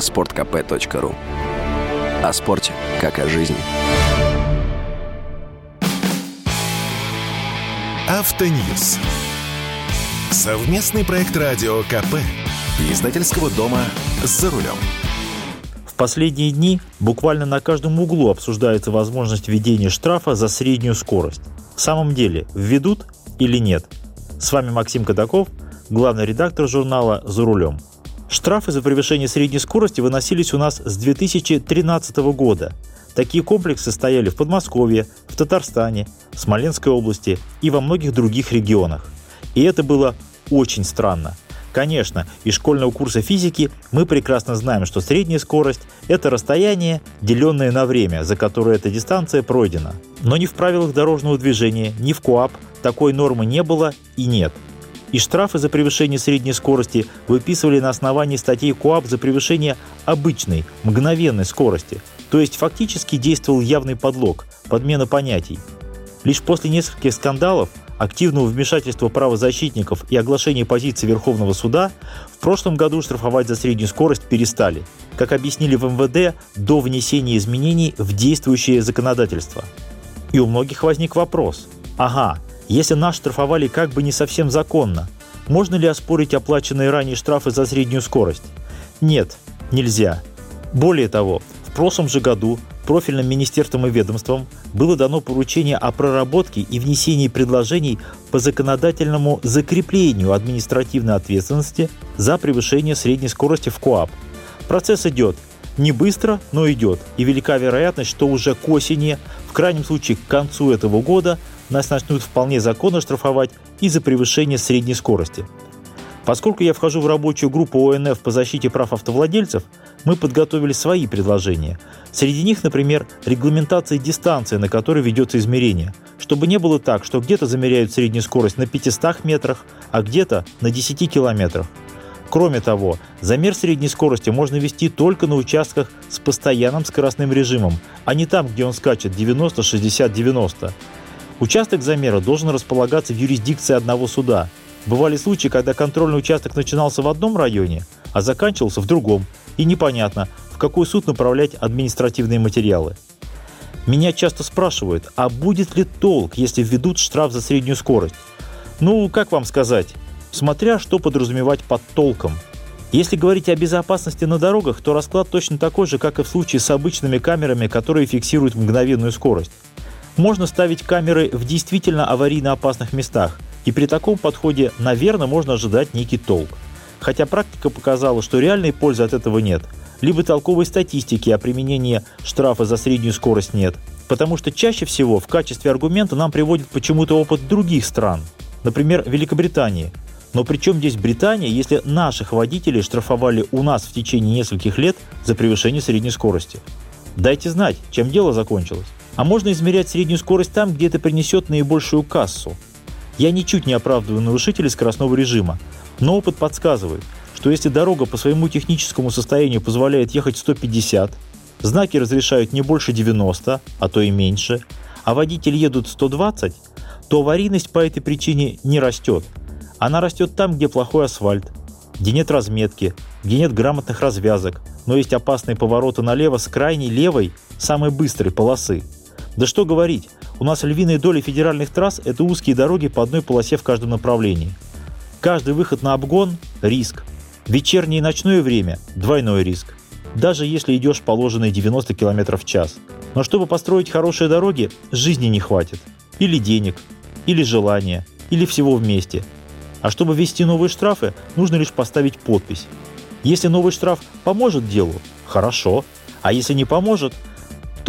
sportkp.ru О спорте, как о жизни. Автоньюз. Совместный проект радио КП. Издательского дома «За рулем». В последние дни буквально на каждом углу обсуждается возможность введения штрафа за среднюю скорость. В самом деле, введут или нет? С вами Максим Кадаков, главный редактор журнала «За рулем». Штрафы за превышение средней скорости выносились у нас с 2013 года. Такие комплексы стояли в Подмосковье, в Татарстане, Смоленской области и во многих других регионах. И это было очень странно. Конечно, из школьного курса физики мы прекрасно знаем, что средняя скорость – это расстояние, деленное на время, за которое эта дистанция пройдена. Но ни в правилах дорожного движения, ни в КОАП такой нормы не было и нет – и штрафы за превышение средней скорости выписывали на основании статей КОАП за превышение обычной, мгновенной скорости, то есть фактически действовал явный подлог, подмена понятий. Лишь после нескольких скандалов, активного вмешательства правозащитников и оглашения позиции Верховного суда в прошлом году штрафовать за среднюю скорость перестали, как объяснили в МВД до внесения изменений в действующее законодательство. И у многих возник вопрос. Ага, если нас штрафовали как бы не совсем законно, можно ли оспорить оплаченные ранее штрафы за среднюю скорость? Нет, нельзя. Более того, в прошлом же году профильным министерством и ведомством было дано поручение о проработке и внесении предложений по законодательному закреплению административной ответственности за превышение средней скорости в КОАП. Процесс идет. Не быстро, но идет. И велика вероятность, что уже к осени, в крайнем случае к концу этого года, нас начнут вполне законно штрафовать и за превышение средней скорости. Поскольку я вхожу в рабочую группу ОНФ по защите прав автовладельцев, мы подготовили свои предложения. Среди них, например, регламентация дистанции, на которой ведется измерение, чтобы не было так, что где-то замеряют среднюю скорость на 500 метрах, а где-то на 10 километрах. Кроме того, замер средней скорости можно вести только на участках с постоянным скоростным режимом, а не там, где он скачет 90, 60, 90. Участок замера должен располагаться в юрисдикции одного суда. Бывали случаи, когда контрольный участок начинался в одном районе, а заканчивался в другом, и непонятно, в какой суд направлять административные материалы. Меня часто спрашивают, а будет ли толк, если введут штраф за среднюю скорость? Ну, как вам сказать? Смотря что подразумевать под толком. Если говорить о безопасности на дорогах, то расклад точно такой же, как и в случае с обычными камерами, которые фиксируют мгновенную скорость. Можно ставить камеры в действительно аварийно опасных местах, и при таком подходе, наверное, можно ожидать некий толк. Хотя практика показала, что реальной пользы от этого нет. Либо толковой статистики о применении штрафа за среднюю скорость нет. Потому что чаще всего в качестве аргумента нам приводит почему-то опыт других стран. Например, Великобритании. Но при чем здесь Британия, если наших водителей штрафовали у нас в течение нескольких лет за превышение средней скорости? Дайте знать, чем дело закончилось. А можно измерять среднюю скорость там, где это принесет наибольшую кассу. Я ничуть не оправдываю нарушителей скоростного режима, но опыт подсказывает, что если дорога по своему техническому состоянию позволяет ехать 150, знаки разрешают не больше 90, а то и меньше, а водители едут 120, то аварийность по этой причине не растет. Она растет там, где плохой асфальт, где нет разметки, где нет грамотных развязок, но есть опасные повороты налево с крайней левой, самой быстрой полосы – да что говорить, у нас львиная доля федеральных трасс – это узкие дороги по одной полосе в каждом направлении. Каждый выход на обгон – риск. Вечернее и ночное время – двойной риск. Даже если идешь положенные 90 км в час. Но чтобы построить хорошие дороги, жизни не хватит. Или денег, или желания, или всего вместе. А чтобы ввести новые штрафы, нужно лишь поставить подпись. Если новый штраф поможет делу – хорошо. А если не поможет –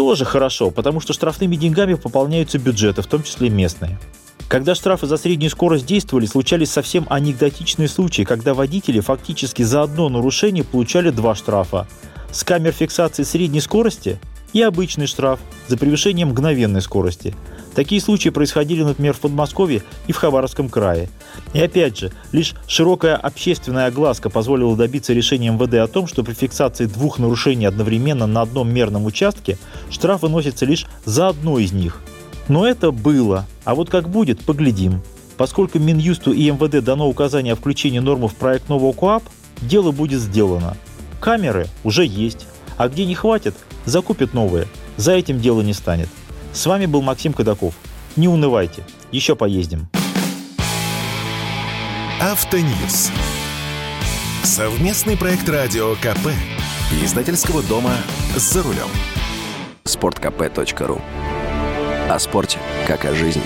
тоже хорошо, потому что штрафными деньгами пополняются бюджеты, в том числе местные. Когда штрафы за среднюю скорость действовали, случались совсем анекдотичные случаи, когда водители фактически за одно нарушение получали два штрафа. С камер фиксации средней скорости и обычный штраф за превышение мгновенной скорости. Такие случаи происходили, например, в Подмосковье и в Хабаровском крае. И опять же, лишь широкая общественная огласка позволила добиться решения МВД о том, что при фиксации двух нарушений одновременно на одном мерном участке штраф выносится лишь за одно из них. Но это было. А вот как будет, поглядим. Поскольку Минюсту и МВД дано указание о включении нормы в проект нового КОАП, дело будет сделано. Камеры уже есть, а где не хватит, закупят новые. За этим дело не станет. С вами был Максим Кадаков. Не унывайте, еще поездим. Автоньюз. Совместный проект радио КП. Издательского дома «За рулем». Спорткп.ру О спорте, как о жизни.